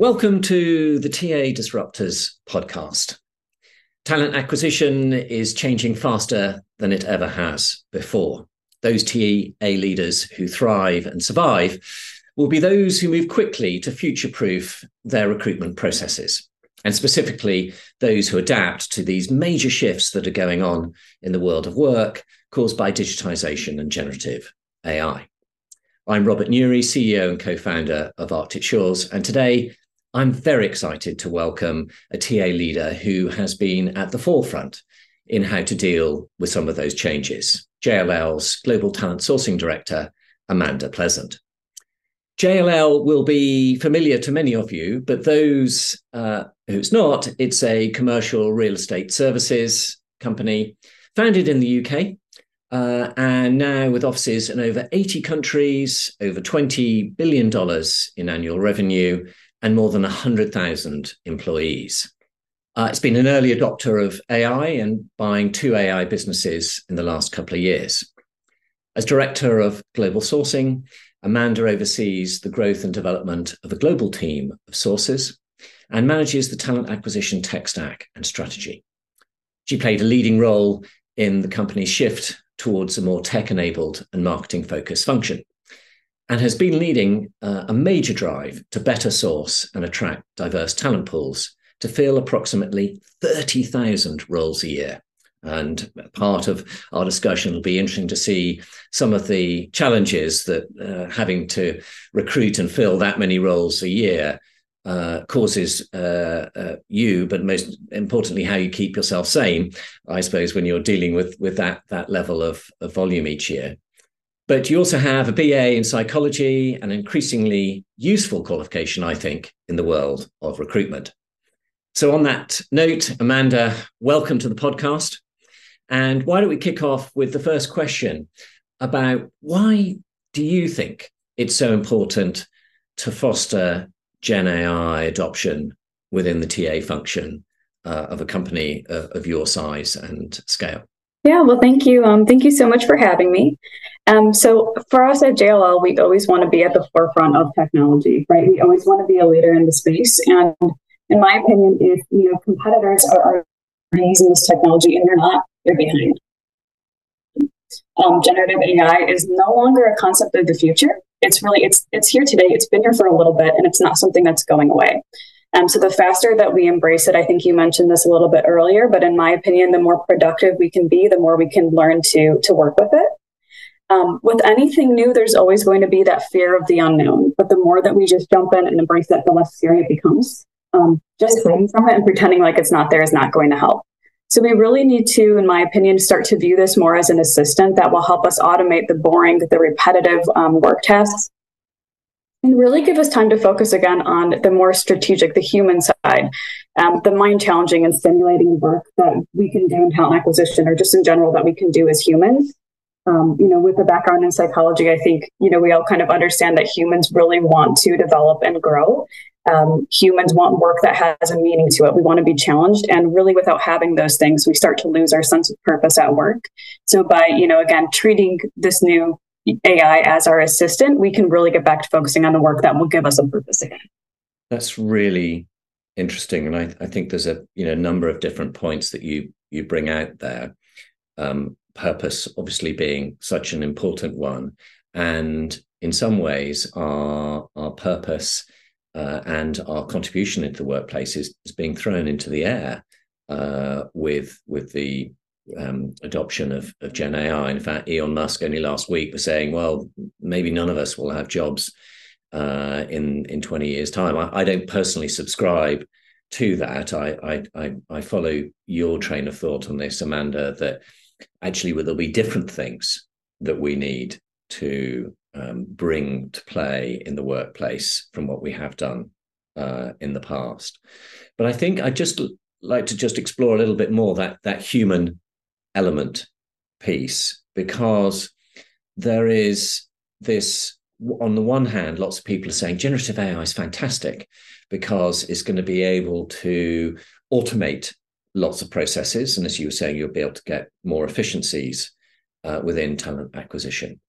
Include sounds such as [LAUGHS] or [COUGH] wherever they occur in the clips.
Welcome to the TA Disruptors podcast. Talent acquisition is changing faster than it ever has before. Those TA leaders who thrive and survive will be those who move quickly to future proof their recruitment processes, and specifically those who adapt to these major shifts that are going on in the world of work caused by digitization and generative AI. I'm Robert Newry, CEO and co founder of Arctic Shores, and today I'm very excited to welcome a TA leader who has been at the forefront in how to deal with some of those changes. JLL's Global Talent Sourcing Director, Amanda Pleasant. JLL will be familiar to many of you, but those uh, who's not, it's a commercial real estate services company founded in the UK uh, and now with offices in over 80 countries, over $20 billion in annual revenue, and more than 100,000 employees. Uh, it's been an early adopter of AI and buying two AI businesses in the last couple of years. As director of global sourcing, Amanda oversees the growth and development of a global team of Sourcers and manages the talent acquisition tech stack and strategy. She played a leading role in the company's shift towards a more tech enabled and marketing focused function and has been leading uh, a major drive to better source and attract diverse talent pools to fill approximately 30,000 roles a year. And part of our discussion will be interesting to see some of the challenges that uh, having to recruit and fill that many roles a year uh, causes uh, uh, you, but most importantly, how you keep yourself sane. I suppose when you're dealing with with that that level of, of volume each year. But you also have a BA in psychology, an increasingly useful qualification, I think, in the world of recruitment. So, on that note, Amanda, welcome to the podcast. And why don't we kick off with the first question about why do you think it's so important to foster Gen AI adoption within the TA function uh, of a company of, of your size and scale? Yeah, well, thank you. Um, thank you so much for having me. Um, so for us at JLL, we always want to be at the forefront of technology, right? We always want to be a leader in the space. And in my opinion, if you know competitors are, using this technology and you're not, you're behind. Um, generative AI is no longer a concept of the future. It's really it's it's here today. It's been here for a little bit, and it's not something that's going away. Um, so the faster that we embrace it, I think you mentioned this a little bit earlier, but in my opinion, the more productive we can be, the more we can learn to to work with it. Um, with anything new, there's always going to be that fear of the unknown. But the more that we just jump in and embrace it, the less scary it becomes. Um, just hiding from it and pretending like it's not there is not going to help. So we really need to, in my opinion, start to view this more as an assistant that will help us automate the boring, the repetitive um, work tasks and really give us time to focus again on the more strategic, the human side, um, the mind challenging and stimulating work that we can do in talent acquisition or just in general that we can do as humans. Um, you know, with a background in psychology, I think, you know, we all kind of understand that humans really want to develop and grow. Um, humans want work that has a meaning to it. We want to be challenged. And really, without having those things, we start to lose our sense of purpose at work. So, by, you know, again, treating this new AI as our assistant, we can really get back to focusing on the work that will give us a purpose again. That's really interesting, and I, I think there's a you know number of different points that you you bring out there. Um, purpose, obviously, being such an important one, and in some ways, our our purpose uh, and our contribution into the workplace is, is being thrown into the air uh, with with the um, adoption of, of Gen AI. In fact, Elon Musk only last week was saying, well, maybe none of us will have jobs uh, in in 20 years' time. I, I, don't personally subscribe to that. I, I I follow your train of thought on this, Amanda. That actually, well, there'll be different things that we need to um, bring to play in the workplace from what we have done uh, in the past. But I think I just like to just explore a little bit more that that human element piece because there is this on the one hand lots of people are saying generative ai is fantastic because it's going to be able to automate lots of processes and as you were saying you'll be able to get more efficiencies uh, within talent acquisition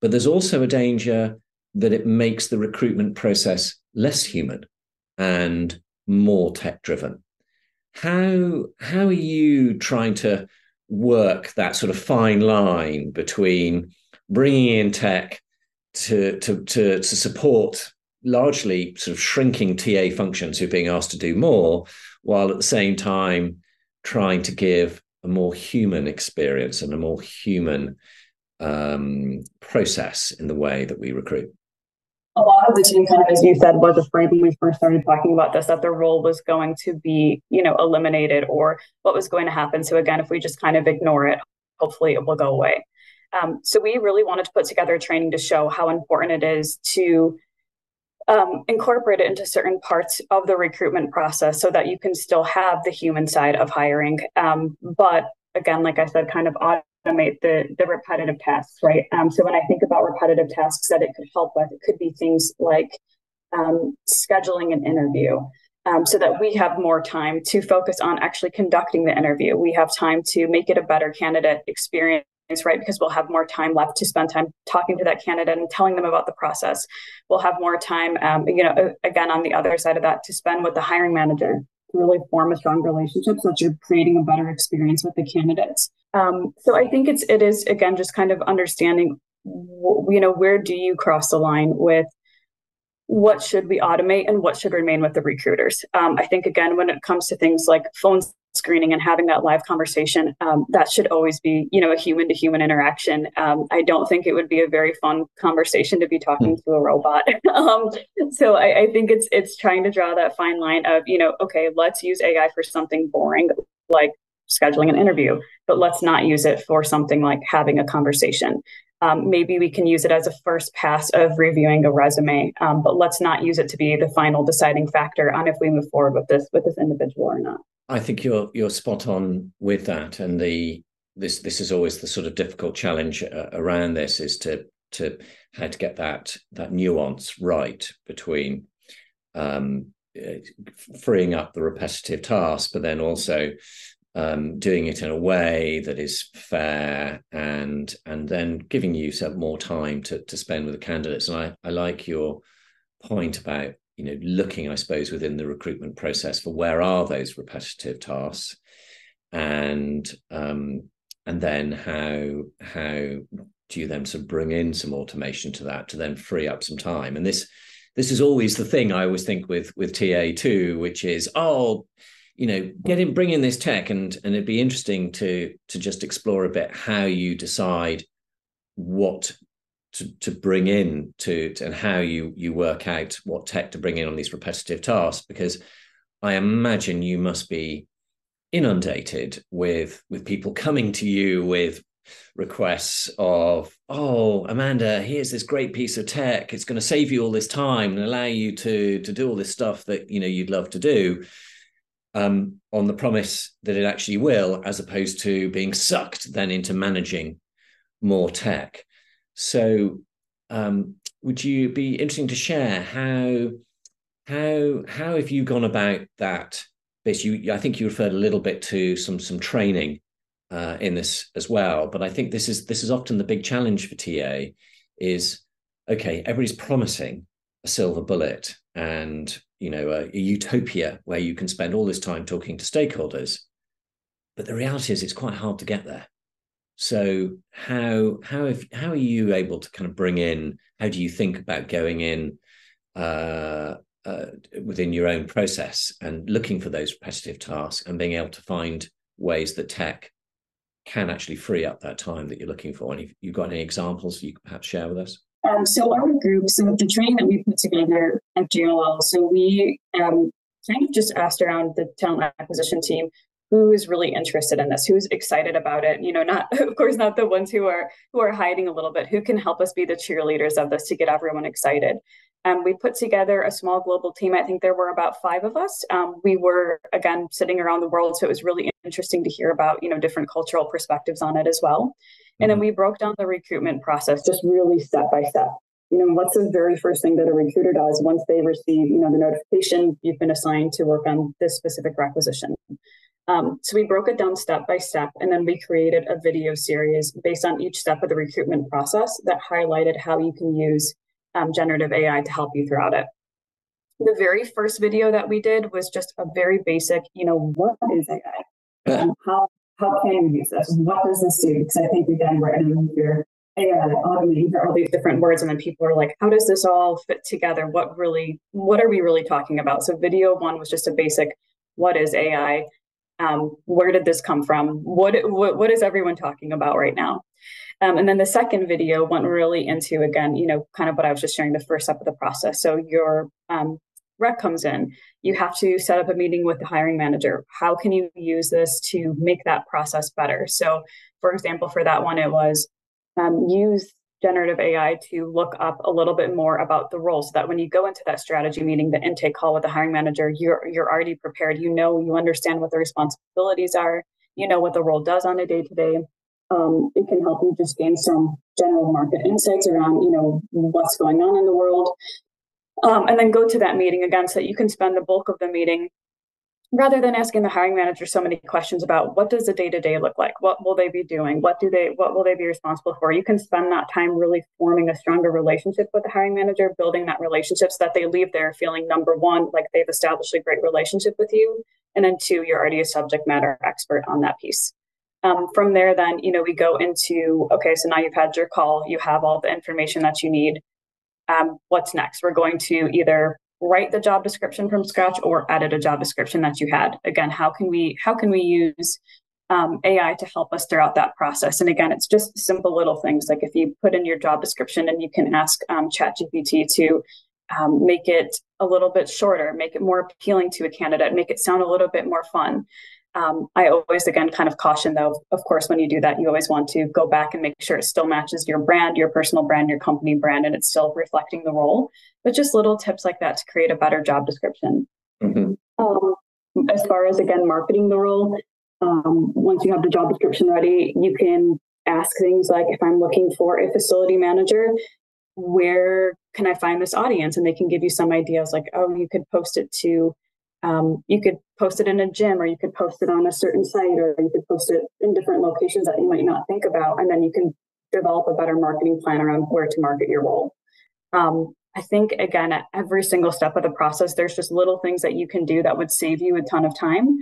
but there's also a danger that it makes the recruitment process less human and more tech driven. How how are you trying to work that sort of fine line between bringing in tech to to to, to support largely sort of shrinking TA functions who are being asked to do more, while at the same time trying to give a more human experience and a more human um, process in the way that we recruit. A lot of the team, kind of as you said, was afraid when we first started talking about this that their role was going to be, you know, eliminated or what was going to happen. So again, if we just kind of ignore it, hopefully it will go away. Um, so we really wanted to put together a training to show how important it is to um, incorporate it into certain parts of the recruitment process so that you can still have the human side of hiring. Um, but again, like I said, kind of automate the, the repetitive tasks, right? Um, so when I think about repetitive tasks that it could help with, it could be things like um, scheduling an interview. Um, so that we have more time to focus on actually conducting the interview. We have time to make it a better candidate experience right? Because we'll have more time left to spend time talking to that candidate and telling them about the process. We'll have more time, um, you know, again, on the other side of that, to spend with the hiring manager really form a strong relationship so that you're creating a better experience with the candidates. Um, so I think it's it is again just kind of understanding, you know, where do you cross the line with what should we automate and what should remain with the recruiters. Um, I think again, when it comes to things like phones screening and having that live conversation um, that should always be you know a human to human interaction. Um, i don't think it would be a very fun conversation to be talking mm. to a robot. [LAUGHS] Um, so I, I, think it's it's trying to draw that fine line of you know okay let's use ai for something boring like scheduling an interview but let's not use it for something like having a conversation. Um, maybe we can use it as a first pass of reviewing a resume um, but let's not use it to be the final deciding factor on if we move forward with this with this individual or not I think you're you're spot on with that, and the this this is always the sort of difficult challenge uh, around this is to to how to get that that nuance right between um, uh, freeing up the repetitive task, but then also um, doing it in a way that is fair and and then giving you some more time to to spend with the candidates. And I I like your point about you know looking i suppose within the recruitment process for where are those repetitive tasks and um, and then how how do you then sort of bring in some automation to that to then free up some time? And this this is always the thing i always think with with ta2 which is oh you know get in bring in this tech and and it'd be interesting to to just explore a bit how you decide what to, to bring in to, to, and how you you work out what tech to bring in on these repetitive tasks because I imagine you must be inundated with with people coming to you with requests of oh Amanda here's this great piece of tech. It's going to save you all this time and allow you to to do all this stuff that you know you'd love to do um, on the promise that it actually will as opposed to being sucked then into managing more tech so, um, would you be interesting to share how how how have you gone about that? You, I think you referred a little bit to some some training uh, in this as well, but I think this is this is often the big challenge for TA is okay, everybody's promising a silver bullet and you know a, a utopia where you can spend all this time talking to stakeholders, but the reality is it's quite hard to get there. So how how have, how are you able to kind of bring in? How do you think about going in uh, uh, within your own process and looking for those repetitive tasks and being able to find ways that tech can actually free up that time that you're looking for? And if you've got any examples you could perhaps share with us. Um, so our group, so the training that we put together at JLL, so we um, kind of just asked around the talent acquisition team who is really interested in this who's excited about it you know not [LAUGHS] of course not the ones who are who are hiding a little bit who can help us be the cheerleaders of this to get everyone excited. Um, we put together a small global team. I think there were about five of us. Um, we were again sitting around the world so it was really interesting to hear about you know different cultural perspectives on it as well. And then mm-hmm. we broke down the recruitment process just really step by step. You know what's the very first thing that a recruiter does once they receive you know the notification you've been assigned to work on this specific requisition um, so we broke it down step by step, and then we created a video series based on each step of the recruitment process that highlighted how you can use um, generative AI to help you throughout it. the very first video that we did was just a very basic, you know, what is AI? Yeah. Um, how how can we use this? What does this do? Because I think again we're in here AI, automating all these different words, and then people are like, how does this all fit together? What really, what are we really talking about? So video one was just a basic, what is AI? Um, where did this come from? What, what what is everyone talking about right now? Um, and then the second video went really into again, you know, kind of what I was just sharing the first step of the process. So your um, rec comes in, you have to set up a meeting with the hiring manager. How can you use this to make that process better? So, for example, for that one, it was um, use generative AI to look up a little bit more about the role so that when you go into that strategy meeting, the intake call with the hiring manager, you're you're already prepared. You know, you understand what the responsibilities are, you know what the role does on a day-to-day. Um, it can help you just gain some general market insights around, you know, what's going on in the world. Um, and then go to that meeting again so that you can spend the bulk of the meeting rather than asking the hiring manager so many questions about what does the day-to-day look like? What will they be doing? What do they what will they be responsible for? You can spend that time really forming a stronger relationship with the hiring manager building that relationship so that they leave there feeling number one like they've established a great relationship with you and then two you're already a subject matter expert on that piece. Um, from there then you know we go into okay so now you've had your call you have all the information that you need. Um, what's next? We're going to either write the job description from scratch or edit a job description that you had. Again how can we how can we use um, ai to help us throughout that process? And again it's just simple little things. Like if you put in your job description and you can ask um, chat gpt to um, make it a little bit shorter make it more appealing to a candidate make it sound a little bit more fun um, I always, again, kind of caution though, of course, when you do that, you always want to go back and make sure it still matches your brand, your personal brand, your company brand, and it's still reflecting the role. But just little tips like that to create a better job description. Mm-hmm. Um, as far as, again, marketing the role, um, once you have the job description ready, you can ask things like if I'm looking for a facility manager, where can I find this audience? And they can give you some ideas like, oh, you could post it to um, you could post it in a gym or you could post it on a certain site or you could post it in different locations that you might not think about and then you can develop a better marketing plan around where to market your role. Um, i think again at every single step of the process there's just little things that you can do that would save you a ton of time.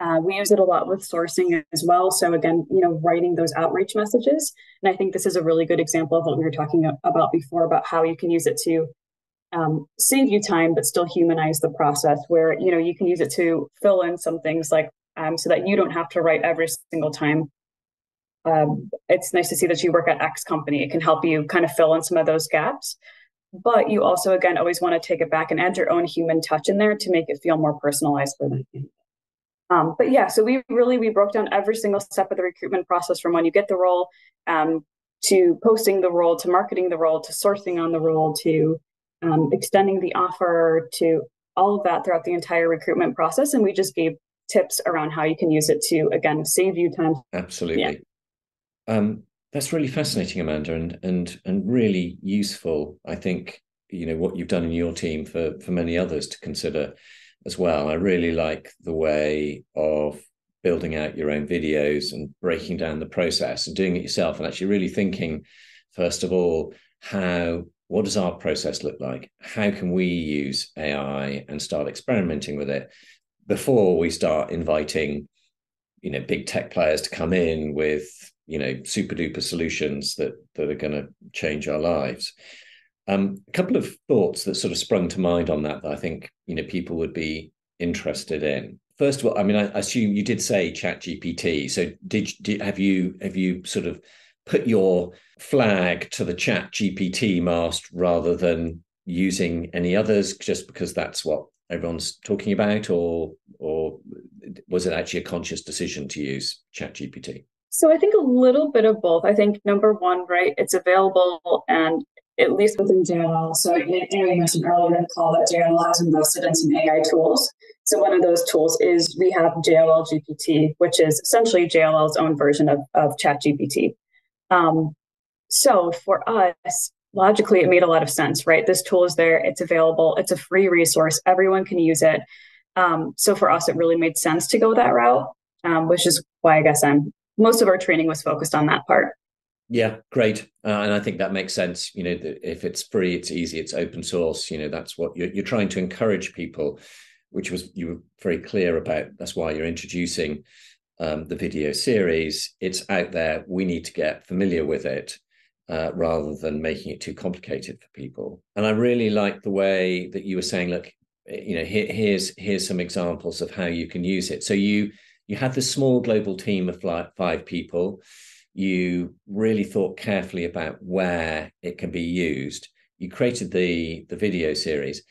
Uh, we use it a lot with sourcing as well. So again you know writing those outreach messages. And i think this is a really good example of what we were talking about before about how you can use it to um, save you time but still humanize the process where you know you can use it to fill in some things like um, so that you don't have to write every single time. Um, it's nice to see that you work at x company. It can help you kind of fill in some of those gaps. But you also again always want to take it back and add your own human touch in there to make it feel more personalized for them. Um, but yeah so we really we broke down every single step of the recruitment process from when you get the role um, to posting the role to marketing the role to sourcing on the role to um, extending the offer to all of that throughout the entire recruitment process. And we just gave tips around how you can use it to, again, save you time. Absolutely. Yeah. Um, that's really fascinating, Amanda, and and and really useful. I think you know what you've done in your team for for many others to consider as well. I really like the way of building out your own videos and breaking down the process and doing it yourself, and actually really thinking first of all how what does our process look like? How can we use AI and start experimenting with it before we start inviting, you know, big tech players to come in with, you know, super duper solutions that that are going to change our lives? Um, a couple of thoughts that sort of sprung to mind on that that I think you know people would be interested in. First of all, I mean, I assume you did say Chat GPT. So did, did have you have you sort of put your flag to the chat GPT mast rather than using any others just because that's what everyone's talking about or or was it actually a conscious decision to use chat gpt so i think a little bit of both. I think number one right it's available and at least within jll so you mentioned earlier in the call that jll has invested in some ai tools. So one of those tools is we have jll gpt which is essentially jll's own version of, of chat gpt um, so for us, logically, it made a lot of sense, right? This tool is there, it's available, it's a free resource, everyone can use it. Um, so for us, it really made sense to go that route, um, which is why I guess I'm most of our training was focused on that part. Yeah, great, uh, and I think that makes sense. You know, if it's free, it's easy, it's open source. You know, that's what you're, you're trying to encourage people, which was you were very clear about. That's why you're introducing um, the video series. It's out there. We need to get familiar with it. Uh, rather than making it too complicated for people. And I really like the way that you were saying, look, you know, here, here's here's some examples of how you can use it. So you you had this small global team of like five people. You really thought carefully about where it can be used. You created the the video series,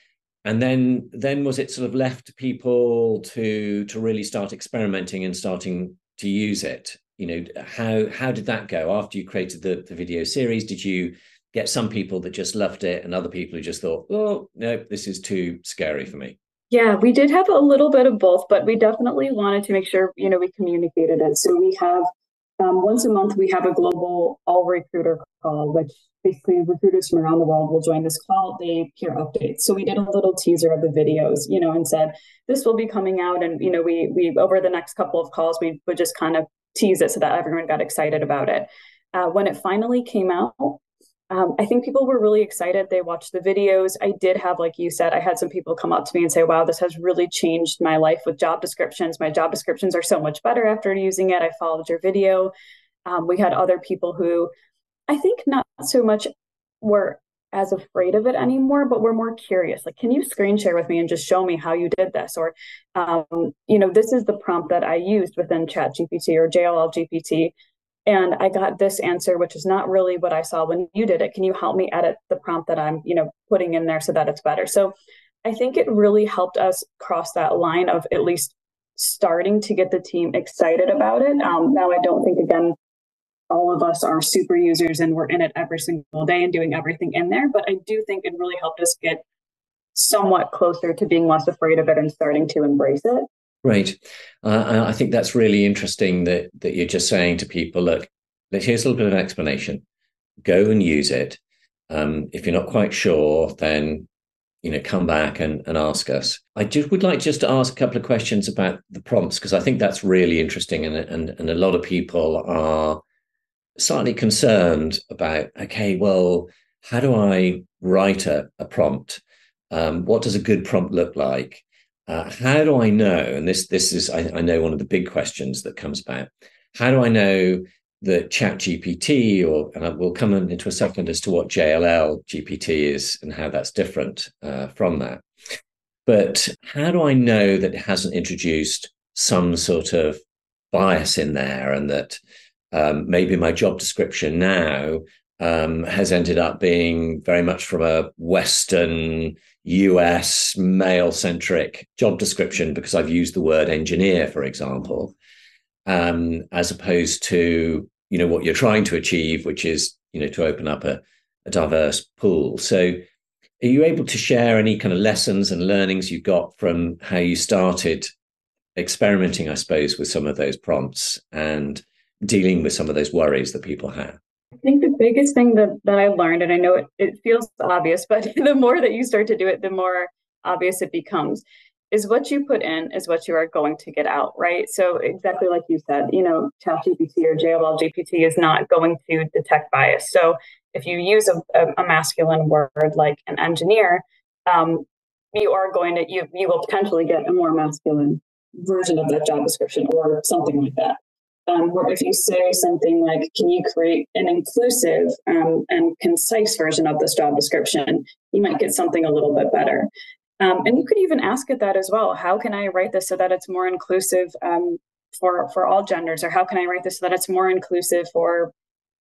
and then then was it sort of left to people to to really start experimenting and starting to use it? You know how how did that go? After you created the, the video series did you get some people that just loved it and other people who just thought oh no this is too scary for me yeah we did have a little bit of both but we definitely wanted to make sure you know we communicated it. So we have um, once a month we have a global all recruiter call which basically recruiters from around the world will join this call they hear updates so we did a little teaser of the videos you know and said this will be coming out and you know we we over the next couple of calls we would just kind of tease it so that everyone got excited about it. Uh, when it finally came out, um, I think people were really excited. They watched the videos. I did have, like you said, I had some people come up to me and say, wow, this has really changed my life with job descriptions. My job descriptions are so much better after using it. I followed your video. Um, we had other people who I think not so much were as afraid of it anymore, but we're more curious. Like, can you screen share with me and just show me how you did this? Or, um, you know, this is the prompt that I used within Chat GPT or JLL GPT. And I got this answer, which is not really what I saw when you did it. Can you help me edit the prompt that I'm, you know, putting in there so that it's better? So I think it really helped us cross that line of at least starting to get the team excited about it. Um, now, I don't think, again, all of us are super users and we're in it every single day and doing everything in there. But I do think it really helped us get somewhat closer to being less afraid of it and starting to embrace it. Right. Uh, I think that's really interesting that that you're just saying to people, look, here's a little bit of an explanation. Go and use it. Um, if you're not quite sure, then you know come back and, and ask us. I just would like just to ask a couple of questions about the prompts because I think that's really interesting and and and a lot of people are slightly concerned about okay, well, how do I write a, a prompt? Um, what does a good prompt look like? Uh, how do I know? And this this is I, I, know one of the big questions that comes about. How do I know that Chat GPT or and we'll come into a second as to what JLL GPT is and how that's different uh, from that. But how do I know that it hasn't introduced some sort of bias in there and that um, maybe my job description now um, has ended up being very much from a Western US male centric job description because I've used the word engineer, for example, um, as opposed to you know what you're trying to achieve, which is you know to open up a, a diverse pool. So, are you able to share any kind of lessons and learnings you got from how you started experimenting, I suppose, with some of those prompts and dealing with some of those worries that people have? I think the biggest thing that, that I learned, and I know it, it feels obvious, but [LAUGHS] the more that you start to do it, the more obvious it becomes, is what you put in is what you are going to get out, right? So exactly like you said, you know, ChatGPT or JLL GPT is not going to detect bias. So if you use a, a, a masculine word like an engineer, um, you are going to you you will potentially get a more masculine version of that job description or something like that um, if you say something like, can you create an inclusive um, and concise version of this job description, you might get something a little bit better. Um, and you could even ask it that as well. How can I write this so that it's more inclusive um, for, for all genders? Or how can I write this so that it's more inclusive for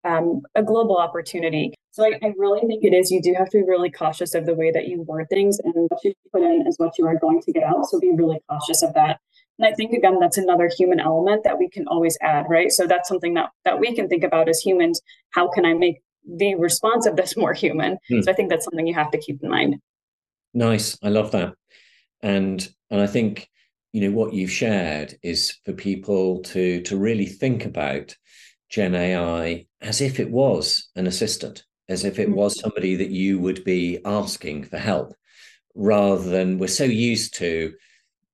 um, a global opportunity? So I, I really think it is, you do have to be really cautious of the way that you word things and what you put in is what you are going to get out. So be really cautious of that. And I think again, that's another human element that we can always add, right? So that's something that that we can think about as humans. How can I make the response of this [LAUGHS] more human? Hmm. So I think that's something you have to keep in mind. Nice. I love that. And and I think, you know, what you've shared is for people to to really think about Gen AI as if it was an assistant, as if it was mm-hmm. somebody that you would be asking for help, rather than we're so used to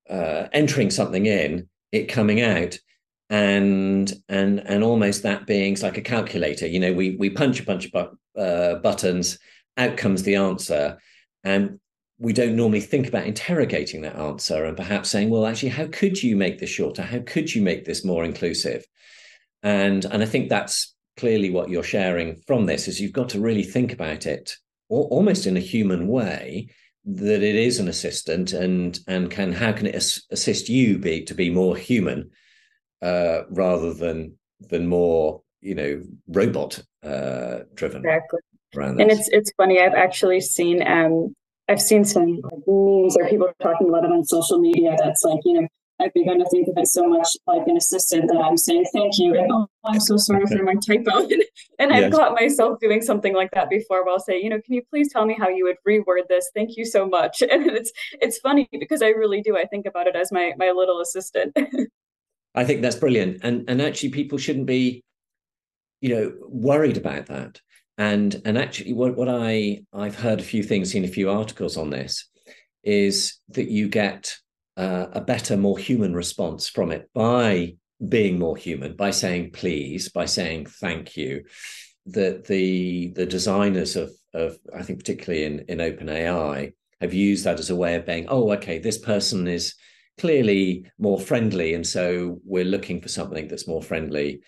uh, entering something in, it coming out. and and and almost that being like a calculator you know we we punch a bunch of uh, buttons out comes the answer and we don't normally think about interrogating that answer and perhaps saying well actually how could you make this shorter how could you make this more inclusive and and i think that's clearly what you're sharing from this is you've got to really think about it almost in a human way that it is an assistant and and can how can it assist you be to be more human uh, rather than than more you know robot uh, driven exactly. and it's it's funny i've actually seen um i've seen some like memes or people talking about it on social media that's like you know I've begun to think of it so much like an assistant that I'm saying thank you and oh, I'm so sorry for my typo. [LAUGHS] and I've yes. caught myself doing something like that before where I'll say, you know, can you please tell me how you would reword this? Thank you so much. [LAUGHS] And it's it's funny because I really do. I think about it as my my little assistant. [LAUGHS] I think that's brilliant. And and actually people shouldn't be, you know, worried about that. And and actually what, what I I've heard a few things, seen a few articles on this, is that you get uh, a better, more human response from it by being more human, by saying please, by saying thank you. That the the designers of of I think particularly in in OpenAI have used that as a way of being, oh, okay, this person is clearly more friendly, and so we're looking for something that's more friendly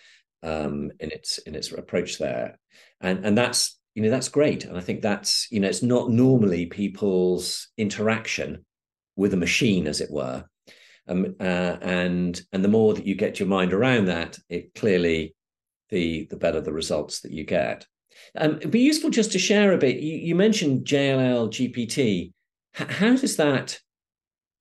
um, in its in its approach there, and and that's you know that's great, and I think that's you know it's not normally people's interaction with a machine, as it were. Um, uh, and and the more that you get your mind around that, it clearly the the better the results that you get. Um, it'd be useful just to share a bit. You, you mentioned JLL GPT. H- how does that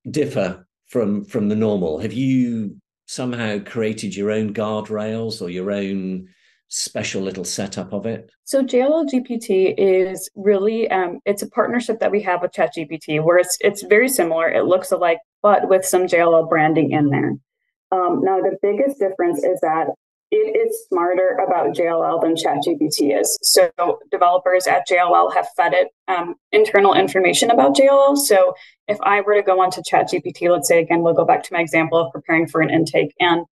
differ from from the normal? Have you somehow created your own guardrails or your own special little setup of it? So JLL GPT is really um, it's a partnership that we have with ChatGPT where it's it's very similar. It looks alike, but with some JLL branding in there. Um, now the biggest difference is that it is smarter about JLL than ChatGPT is. So developers at JLL have fed it um, internal information about JLL. So if I were to go onto ChatGPT, let's say again, we'll go back to my example of preparing for an intake and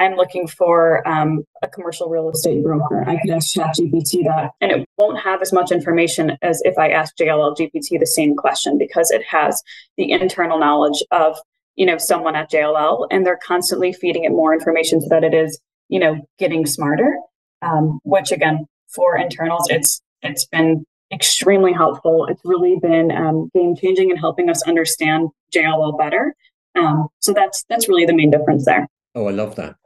I'm looking for um, a commercial real estate broker. I could ask ChatGPT that, and it won't have as much information as if I ask JLL GPT the same question because it has the internal knowledge of you know someone at JLL, and they're constantly feeding it more information so that it is you know getting smarter. Um, which again, for internals, it's it's been extremely helpful. It's really been um, game changing and helping us understand JLL better. Um, so that's that's really the main difference there. Oh, I love that.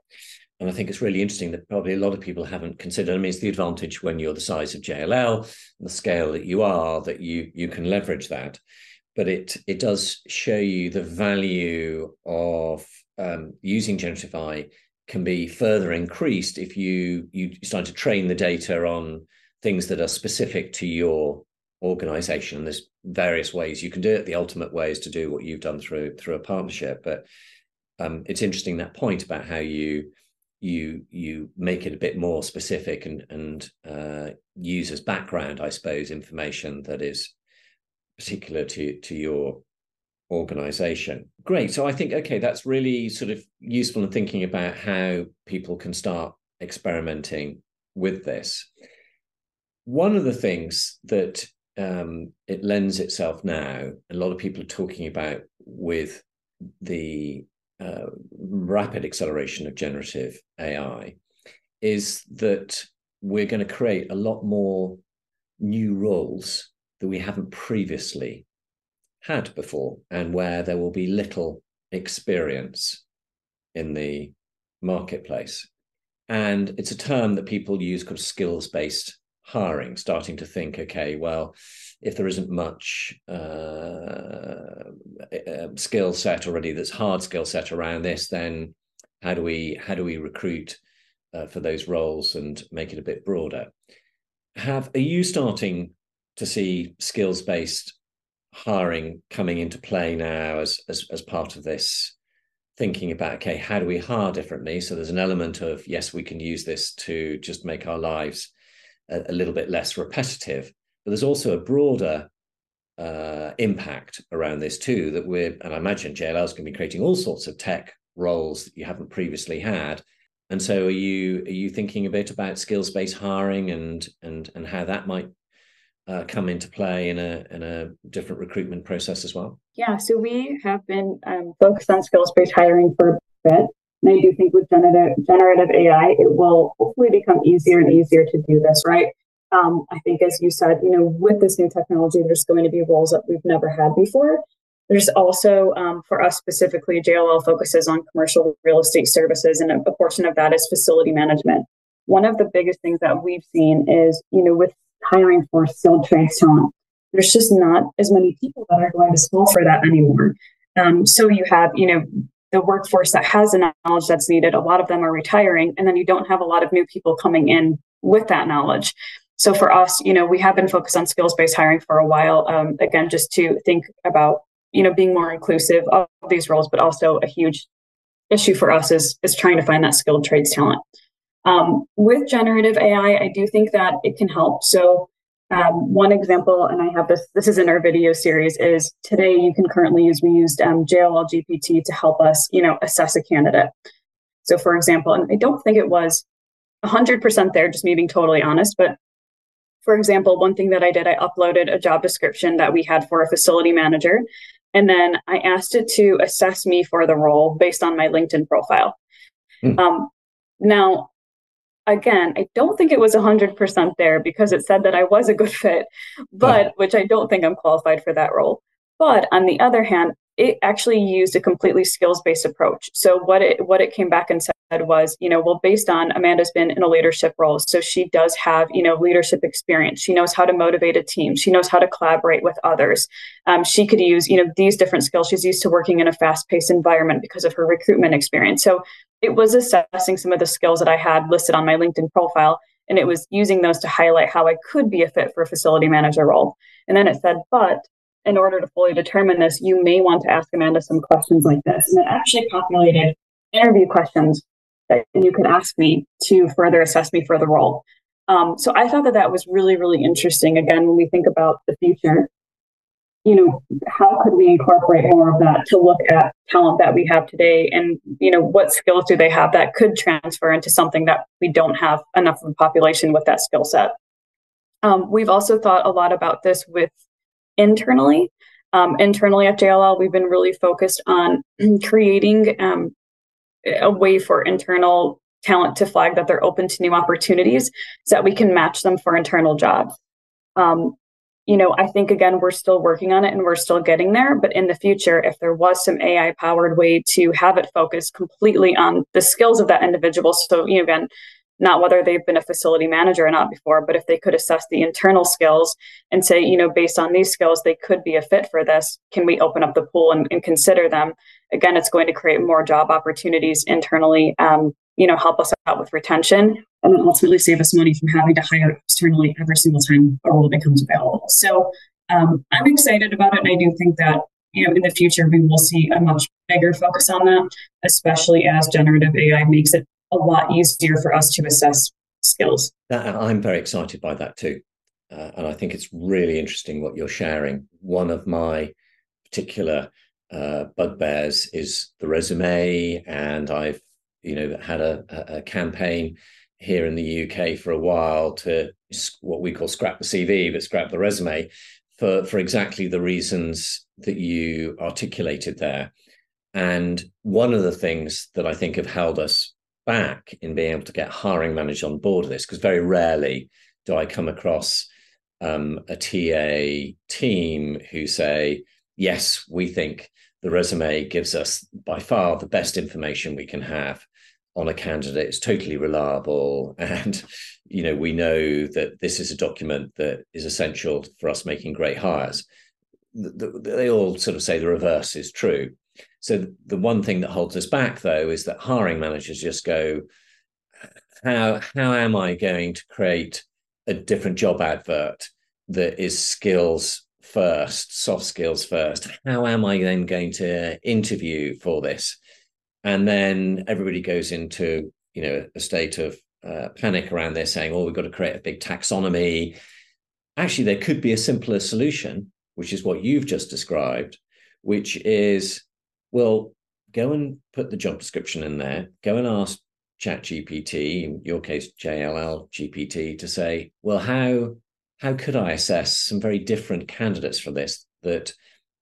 And I think it's really interesting that probably a lot of people haven't considered. I mean, it's the advantage when you're the size of JLL, the scale that you are, that you you can leverage that. But it it does show you the value of um, using generative AI can be further increased if you you start to train the data on things that are specific to your organization. There's various ways you can do it. The ultimate way is to do what you've done through through a partnership. But um, it's interesting that point about how you you you make it a bit more specific and and uh, use as background, I suppose, information that is particular to to your organization. Great. So I think okay, that's really sort of useful in thinking about how people can start experimenting with this. One of the things that um, it lends itself now, a lot of people are talking about with the uh, rapid acceleration of generative AI is that we're going to create a lot more new roles that we haven't previously had before, and where there will be little experience in the marketplace. And it's a term that people use called skills based hiring, starting to think, okay, well, if there isn't much uh, skill set already, that's hard skill set around this, then how do we how do we recruit uh, for those roles and make it a bit broader? Have are you starting to see skills based hiring coming into play now as, as as part of this thinking about okay how do we hire differently so there's an element of yes we can use this to just make our lives a, a little bit less repetitive but there's also a broader uh, impact around this too that we're, and I imagine JLL is going to be creating all sorts of tech roles that you haven't previously had. And so, are you are you thinking a bit about skills based hiring and and and how that might uh, come into play in a in a different recruitment process as well? Yeah, so we have been um, focused on skills based hiring for a bit. And I do think with generative, generative AI, it will hopefully become easier and easier to do this, right? Um, I think, as you said, you know, with this new technology, there's going to be roles that we've never had before. There's also, um, for us specifically, JLL focuses on commercial real estate services, and a, portion of that is facility management. One of the biggest things that we've seen is, you know, with hiring for skilled trades talent, there's just not as many people that are going to school for that anymore. Um, so you have, you know, the workforce that has the knowledge that's needed, a lot of them are retiring, and then you don't have a lot of new people coming in with that knowledge. So for us, you know, we have been focused on skills-based hiring for a while. Um, again, just to think about, you know, being more inclusive of these roles, but also a huge issue for us is is trying to find that skilled trades talent. Um, with generative AI, I do think that it can help. So um, one example, and I have this, this is in our video series, is today you can currently use, we used um, JLL GPT to help us, you know, assess a candidate. So for example, and I don't think it was 100% there, just me being totally honest, but for example, one thing that I did, I uploaded a job description that we had for a facility manager. And then I asked it to assess me for the role based on my LinkedIn profile. Mm. Um, now, again, I don't think it was 100% there because it said that I was a good fit, but which I don't think I'm qualified for that role. But on the other hand, it actually used a completely skills based approach. So what it what it came back and said was, you know, well, based on Amanda's been in a leadership role, so she does have, you know, leadership experience. She knows how to motivate a team. She knows how to collaborate with others. Um, she could use, you know, these different skills. She's used to working in a fast paced environment because of her recruitment experience. So it was assessing some of the skills that I had listed on my LinkedIn profile. And it was using those to highlight how I could be a fit for a facility manager role. And then it said, but in order to fully determine this, you may want to ask Amanda some questions like this. And it actually populated interview questions that you could ask me to further assess me for the role. Um, so I thought that that was really, really interesting. Again, when we think about the future, you know, how could we incorporate more of that to look at talent that we have today and, you know, what skills do they have that could transfer into something that we don't have enough of a population with that skill set? Um, we've also thought a lot about this with internally. Um, internally at JLL, we've been really focused on [CLEARS THROAT] creating um, a way for internal talent to flag that they're open to new opportunities so that we can match them for internal jobs. Um, you know, I think again, we're still working on it and we're still getting there. But in the future, if there was some AI powered way to have it focus completely on the skills of that individual, so, you know, again, not whether they've been a facility manager or not before, but if they could assess the internal skills and say, you know, based on these skills, they could be a fit for this. Can we open up the pool and, and consider them? Again, it's going to create more job opportunities internally, um, you know, help us out with retention, and then ultimately save us money from having to hire externally every single time a role becomes available. So um, I'm excited about it. And I do think that, you know, in the future, we will see a much bigger focus on that, especially as generative AI makes it a lot easier for us to assess skills. I'm very excited by that too. Uh, and I think it's really interesting what you're sharing. One of my particular uh, bugbears is the resume, and I've you know had a, a, campaign here in the UK for a while to what we call scrap the CV, but scrap the resume for for exactly the reasons that you articulated there. And one of the things that I think have held us back in being able to get hiring managers on board of this because very rarely do I come across um, a TA team who say, yes, we think the resume gives us by far the best information we can have on a candidate. It's totally reliable. [LAUGHS] And, you know, we know that this is a document that is essential for us making great hires. They all sort of say the reverse is true. So the one thing that holds us back, though, is that hiring managers just go, how how am I going to create a different job advert that is skills first, soft skills first? How am I then going to interview for this? And then everybody goes into you know a state of uh, panic around there, saying, "Oh, we've got to create a big taxonomy." Actually, there could be a simpler solution, which is what you've just described, which is well, go and put the job description in there. Go and ask chat gpt in your case jll gpt to say well how how could i assess some very different candidates for this that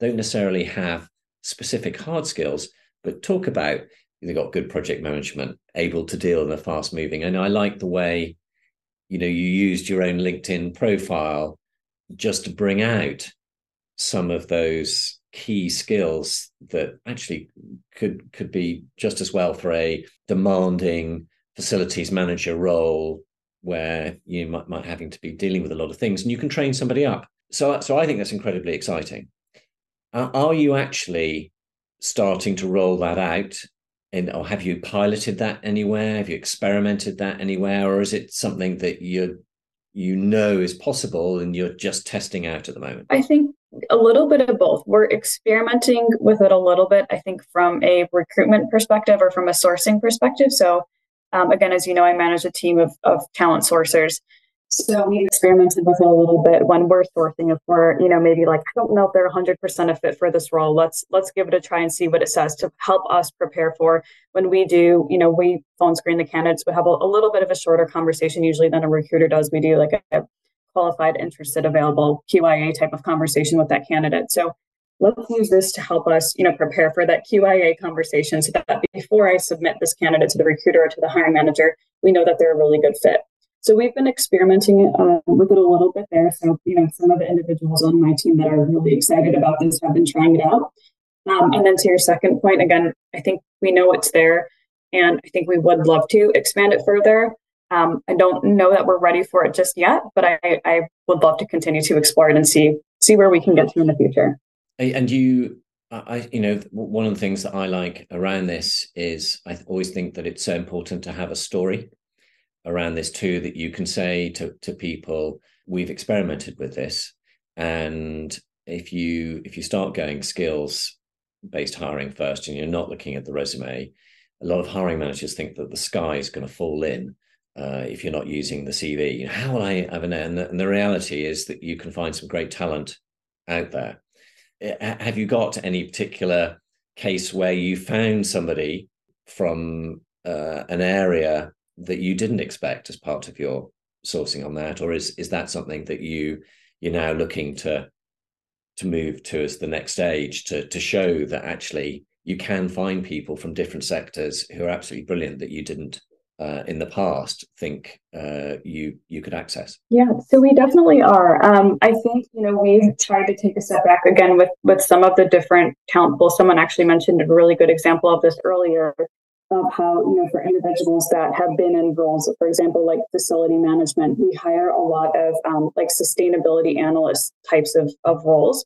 don't necessarily have specific hard skills but talk about they've got good project management able to deal in a fast moving and i like the way you know you used your own linkedin profile just to bring out some of those key skills that actually could could be just as well for a demanding facilities manager role where you might, might having to be dealing with a lot of things and you can train somebody up. So so i think that's incredibly exciting. Are you actually starting to roll that out and or have you piloted that anywhere? Have you experimented that anywhere? Or is it something that you you know is possible and you're just testing out at the moment? I think a little bit of both. We're experimenting with it a little bit, I think, from a recruitment perspective or from a sourcing perspective. So, um, again, as you know, I manage a team of, of talent sourcers. So we experimented with it a little bit when we're sourcing. If we're, you know, maybe like, I don't know if they're 100% a fit for this role. Let's let's give it a try and see what it says to help us prepare for when we do. You know, we phone screen the candidates. We have a, a little bit of a shorter conversation usually than a recruiter does. We do like a, qualified, interested, available QIA type of conversation with that candidate. So let's use this to help us, you know, prepare for that QIA conversation so that before I submit this candidate to the recruiter or to the hiring manager, we know that they're a really good fit. So we've been experimenting uh, with it a little bit there. So, you know, some of the individuals on my team that are really excited about this have been trying it out. Um, and then to your second point, again, I think we know it's there and I think we would love to expand it further. Um, I don't know that we're ready for it just yet, but I, I would love to continue to explore it and see see where we can get to in the future. And you, I, you know, one of the things that I like around this is I always think that it's so important to have a story around this too that you can say to to people, we've experimented with this, and if you if you start going skills based hiring first and you're not looking at the resume, a lot of hiring managers think that the sky is going to fall in uh, if you're not using the CV. How will I have an and the, and the reality is that you can find some great talent out there. Have you got any particular case where you found somebody from uh, an area that you didn't expect as part of your sourcing on that, or is is that something that you you're now looking to to move to as the next stage to to show that actually you can find people from different sectors who are absolutely brilliant that you didn't uh, in the past think uh, you you could access? Yeah, so we definitely are. Um, I think you know we've tried to take a step back again with with some of the different pools. Someone actually mentioned a really good example of this earlier of how you know for individuals that have been in roles, for example, like facility management, we hire a lot of um, like sustainability analyst types of of roles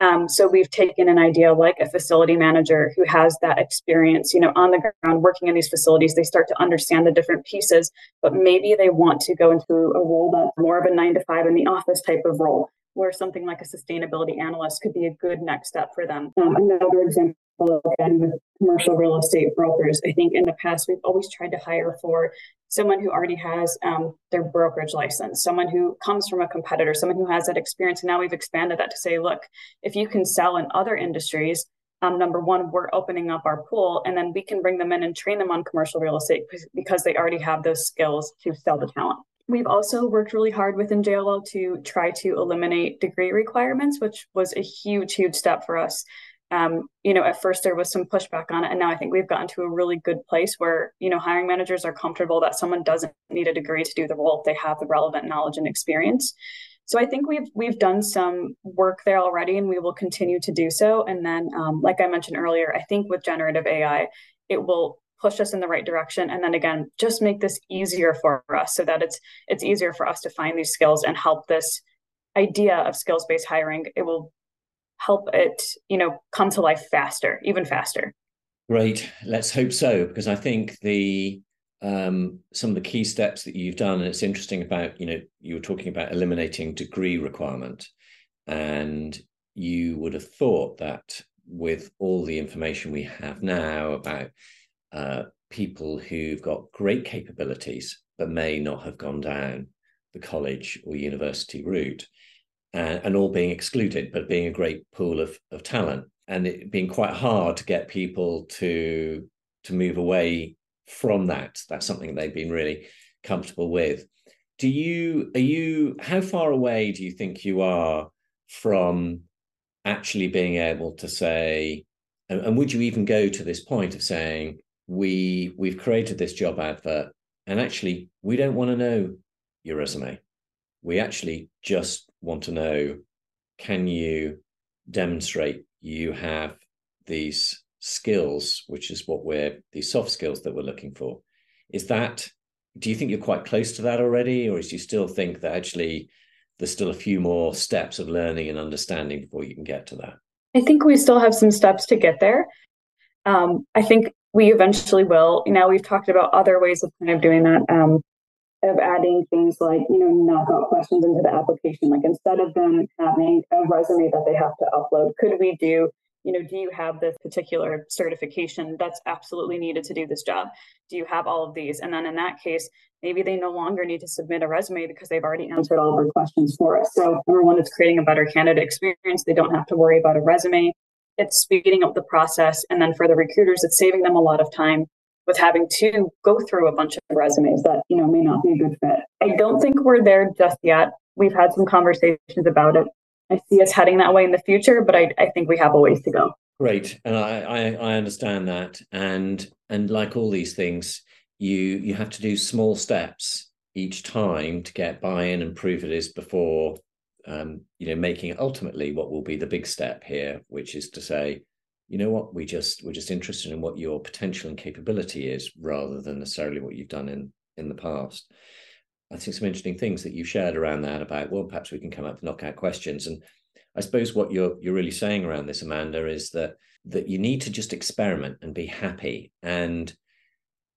um, so we've taken an idea like a facility manager who has that experience, you know, on the ground working in these facilities. They start to understand the different pieces, but maybe they want to go into a role that's more of a nine to five in the office type of role where something like a sustainability analyst could be a good next step for them. Um, another example again with commercial real estate brokers, I think in the past we've always tried to hire for someone who already has um, their brokerage license, someone who comes from a competitor, someone who has that experience. And now we've expanded that to say, look, if you can sell in other industries, um, number one, we're opening up our pool, and then we can bring them in and train them on commercial real estate because they already have those skills to sell the talent. We've also worked really hard within JLL to try to eliminate degree requirements, which was a huge, huge step for us. Um, you know, at first there was some pushback on it, and now I think we've gotten to a really good place where you know hiring managers are comfortable that someone doesn't need a degree to do the role if they have the relevant knowledge and experience. So I think we've we've done some work there already, and we will continue to do so. And then, um, like I mentioned earlier, I think with generative AI, it will push us in the right direction and then again just make this easier for us so that it's it's easier for us to find these skills and help this idea of skills based hiring it will help it you know come to life faster even faster. Great let's hope so because i think the um, some of the key steps that you've done and it's interesting about you know you were talking about eliminating degree requirement and you would have thought that with all the information we have now about uh, people who've got great capabilities but may not have gone down the college or university route and, and all being excluded but being a great pool of, of talent and it being quite hard to get people to to move away from that. That's something they've been really comfortable with. Do you are you how far away do you think you are from actually being able to say, and, and would you even go to this point of saying, we we've created this job advert and actually we don't want to know your resume we actually just want to know can you demonstrate you have these skills which is what we're these soft skills that we're looking for? Is that do you think you're quite close to that already or do you still think that actually there's still a few more steps of learning and understanding before you can get to that? I think we still have some steps to get there. Um, i think we eventually will. Know, we've talked about other ways of kind of doing that, um, of adding things like, you know, knockout questions into the application. Like instead of them having a resume that they have to upload, could we do, you know, do you have this particular certification that's absolutely needed to do this job? Do you have all of these? And then in that case, maybe they no longer need to submit a resume because they've already answered all of our questions for us. So number one, it's creating a better candidate experience. They don't have to worry about a resume it's speeding up the process. And then for the recruiters, it's saving them a lot of time with having to go through a bunch of resumes that, you know, may not be a good fit. I don't think we're there just yet. We've had some conversations about it. I see us heading that way in the future, but I, I think we have a ways to go. Great. And I, I, I understand that. And and like all these things, you you have to do small steps each time to get buy-in and prove it is before um, you know, making ultimately what will be the big step here, which is to say, you know what, we just we're just interested in what your potential and capability is, rather than necessarily what you've done in in the past. I think some interesting things that you shared around that about well, perhaps we can come up with knockout questions. And I suppose what you're you're really saying around this, Amanda, is that that you need to just experiment and be happy and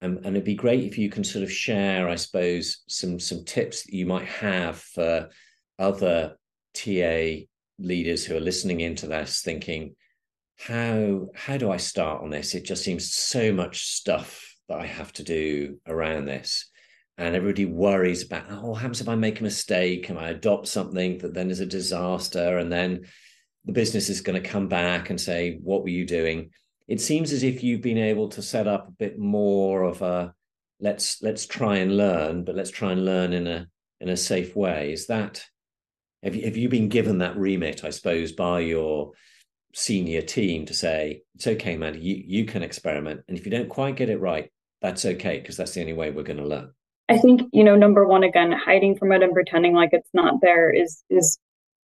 and, and it'd be great if you can sort of share, I suppose, some some tips that you might have for other TA leaders who are listening into this thinking, how how do I start on this? It just seems so much stuff that I have to do around this. And everybody worries about, oh, what happens if I make a mistake and I adopt something that then is a disaster? And then the business is going to come back and say, what were you doing? It seems as if you've been able to set up a bit more of a let's let's try and learn, but let's try and learn in a in a safe way. Is that have you, have you been given that remit, I suppose, by your senior team to say, it's okay, man, you, you can experiment. And if you don't quite get it right, that's okay, because that's the only way we're going to learn. I think, you know, number one, again, hiding from it and pretending like it's not there is is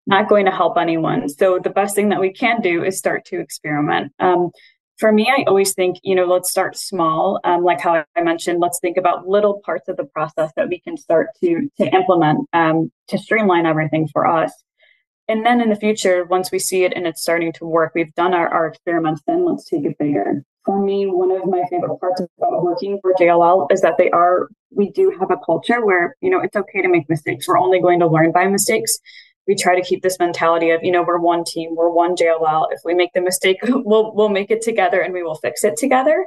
not going to help anyone. So the best thing that we can do is start to experiment. Um, for me, I always think, you know, let's start small. Um, like how I mentioned, let's think about little parts of the process that we can start to to implement um, to streamline everything for us. And then in the future, once we see it and it's starting to work, we've done our, our experiments, then let's take it bigger. For me, one of my favorite parts about working for JLL is that they are, we do have a culture where, you know, it's okay to make mistakes. We're only going to learn by mistakes we try to keep this mentality of you know we're one team we're one JLL if we make the mistake [LAUGHS] we'll we'll make it together and we will fix it together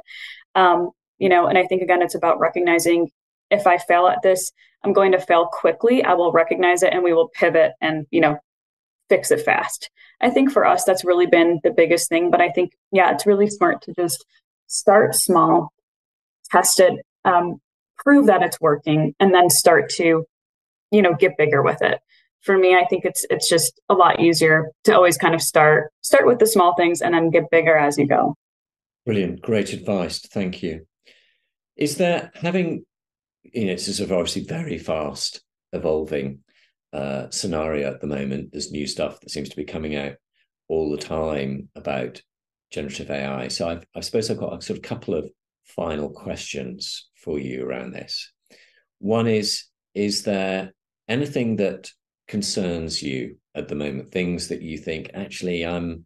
um, you know and I think again it's about recognizing if I fail at this I'm going to fail quickly I will recognize it and we will pivot and you know fix it fast. I think for us that's really been the biggest thing but I think yeah it's really smart to just start small test it um, prove that it's working and then start to you know get bigger with it. For me i think it's it's just a lot easier to always kind of start start with the small things and then get bigger as you go. Brilliant. Great advice. Thank you. Is there having you know sort of obviously very fast evolving uh, scenario at the moment there's new stuff that seems to be coming out all the time about generative ai so I've, i suppose i've got a sort of couple of final questions for you around this one is is there anything that concerns you at the moment? Things that you think actually I'm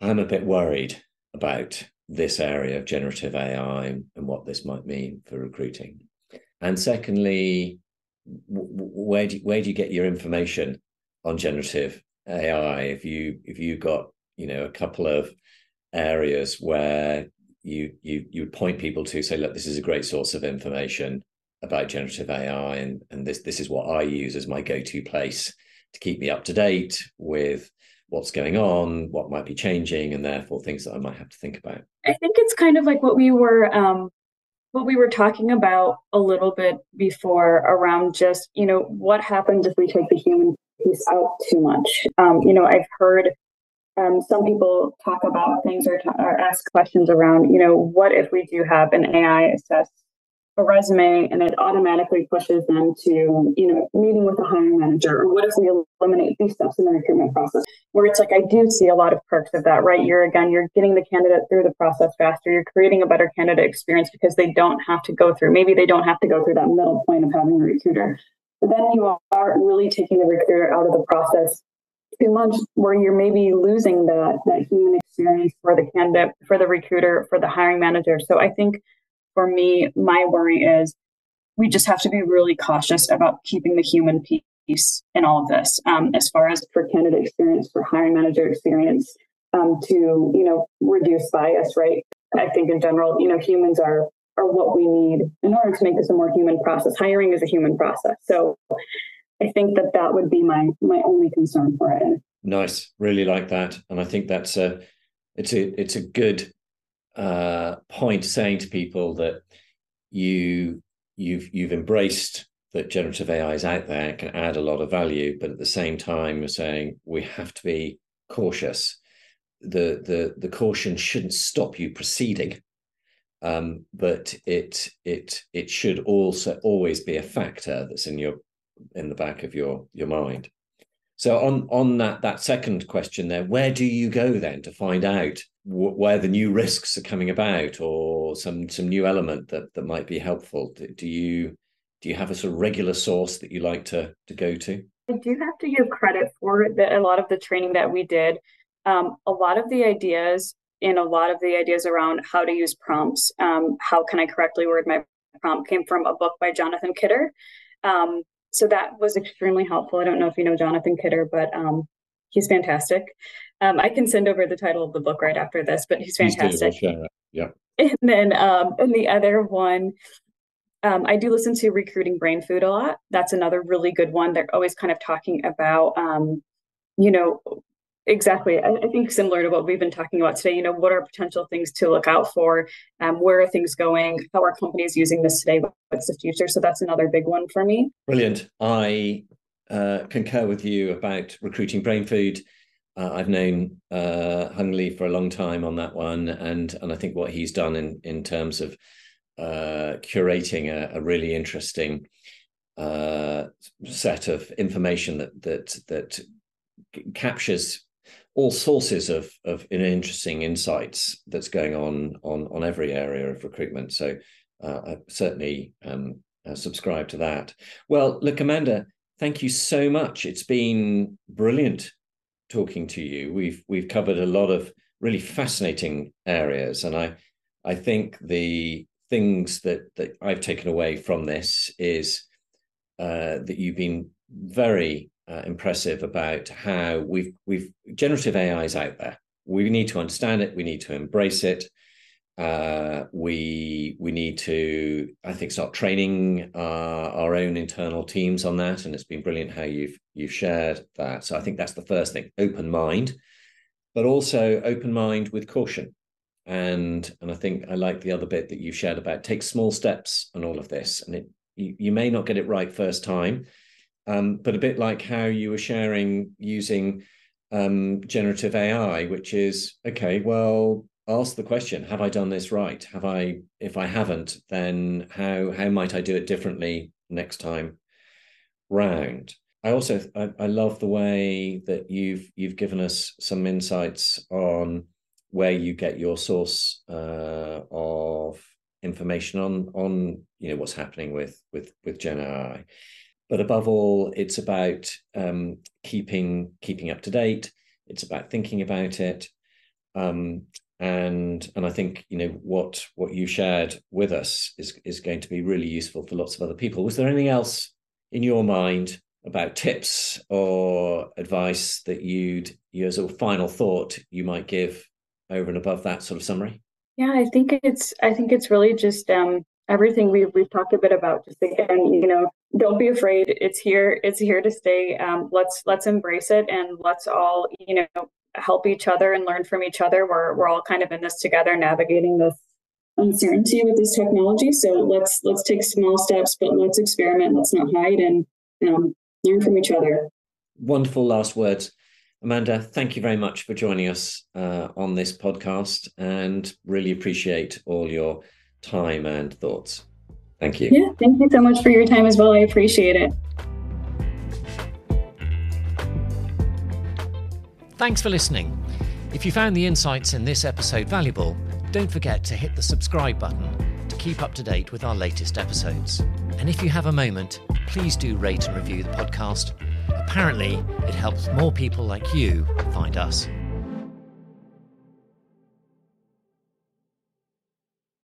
I'm a bit worried about this area of generative AI and, what this might mean for recruiting. And secondly, where do where do you get your information on generative AI? If you if you got you know a couple of areas where you you you would point people to say, look, this is a great source of information about generative AI, and and this this is what I use as my go-to place to keep me up to date with what's going on, what might be changing, and therefore things that I might have to think about. I think it's kind of like what we were um, what we were talking about a little bit before around just you know what happens if we take the human piece out too much? Um, you know i've heard um, some people talk about things or, or ask questions around you know what if we do have an ai assess a resume and it automatically pushes them to, you know, meeting with a hiring manager? Or what if we eliminate these steps in the recruitment process? Where it's like, I do see a lot of perks of that, right? You're again, you're getting the candidate through the process faster. You're creating a better candidate experience because they don't have to go through, maybe they don't have to go through that middle point of having a recruiter. But then you are really taking the recruiter out of the process too much where you're maybe losing that that human experience for the candidate, for the recruiter, for the hiring manager. So I think for me, my worry is we just have to be really cautious about keeping the human piece in all of this. Um, as far as for candidate experience, for hiring manager experience, um, to you know reduce bias, right? I think in general, you know, humans are are what we need in order to make this a more human process. Hiring is a human process, so I think that that would be my my only concern for it. Nice, really like that, and I think that's a it's a it's a good uh, point saying to people that you you've you've embraced that generative AI is out there can add a lot of value, but at the same time, you're saying we have to be cautious. The the the caution shouldn't stop you proceeding, um, but it it it should also always be a factor that's in your in the back of your your mind. So on on that that second question there, where do you go then to find out w- where the new risks are coming about or some some new element that that might be helpful? Do, do you do you have a sort of regular source that you like to to go to? I do have to give credit for the, a lot of the training that we did. Um, a lot of the ideas in a lot of the ideas around how to use prompts, um, how can I correctly word my prompt, came from a book by Jonathan Kidder. Um, so that was extremely helpful. I don't know if you know Jonathan Kidder, but um, he's fantastic. Um, I can send over the title of the book right after this, but he's fantastic. Yeah. And then um, and the other one, um, I do listen to Recruiting Brain Food a lot. That's another really good one. They're always kind of talking about, um, you know, Exactly. I, I, think similar to what we've been talking about today, you know, what are potential things to look out for? Um, where are things going? How are companies using this today? What's the future? So that's another big one for me. Brilliant. I uh, concur with you about recruiting brain food. Uh, I've known uh, Hung Lee for a long time on that one, and and I think what he's done in in terms of uh, curating a, a, really interesting uh, set of information that that that captures all sources of of interesting insights that's going on on on every area of recruitment. So uh, I certainly um, uh, subscribe to that. Well, look, Amanda, thank you so much. It's been brilliant talking to you. We've we've covered a lot of really fascinating areas, and I I think the things that that I've taken away from this is uh, that you've been very uh, impressive about how we've we've generative AI is out there. We need to understand it. We need to embrace it. Uh, we we need to, I think, start training uh, our own internal teams on that. And it's been brilliant how you've you've shared that. So I think that's the first thing: open mind, but also open mind with caution. And and I think I like the other bit that you shared about take small steps on all of this. And it you, you may not get it right first time um, but a bit like how you were sharing using um, generative AI, which is okay, well, ask the question: Have I done this right? Have I? If I haven't, then how how might I do it differently next time round? I also I, I love the way that you've you've given us some insights on where you get your source uh, of information on on you know what's happening with with with Gen AI but above all, it's about um, keeping keeping up to date. It's about thinking about it, um, and and I think you know what what you shared with us is is going to be really useful for lots of other people. Was there anything else in your mind about tips or advice that you'd you as a final thought you might give over and above that sort of summary? Yeah, I think it's I think it's really just um, everything we've we've talked a bit about. Just again, you know, don't be afraid. It's here. It's here to stay. Um, let's let's embrace it and let's all you know help each other and learn from each other. We're we're all kind of in this together, navigating this uncertainty with this technology. So let's let's take small steps, but let's experiment. Let's not hide and um, learn from each other. Wonderful last words. Amanda, thank you very much for joining us uh, on this podcast and really appreciate all your time and thoughts. Thank you. Yeah, thank you so much for your time as well. I appreciate it. Thanks for listening. If you found the insights in this episode valuable, don't forget to hit the subscribe button to keep up to date with our latest episodes. And if you have a moment, please do rate and review the podcast. Apparently, it helps more people like you find us.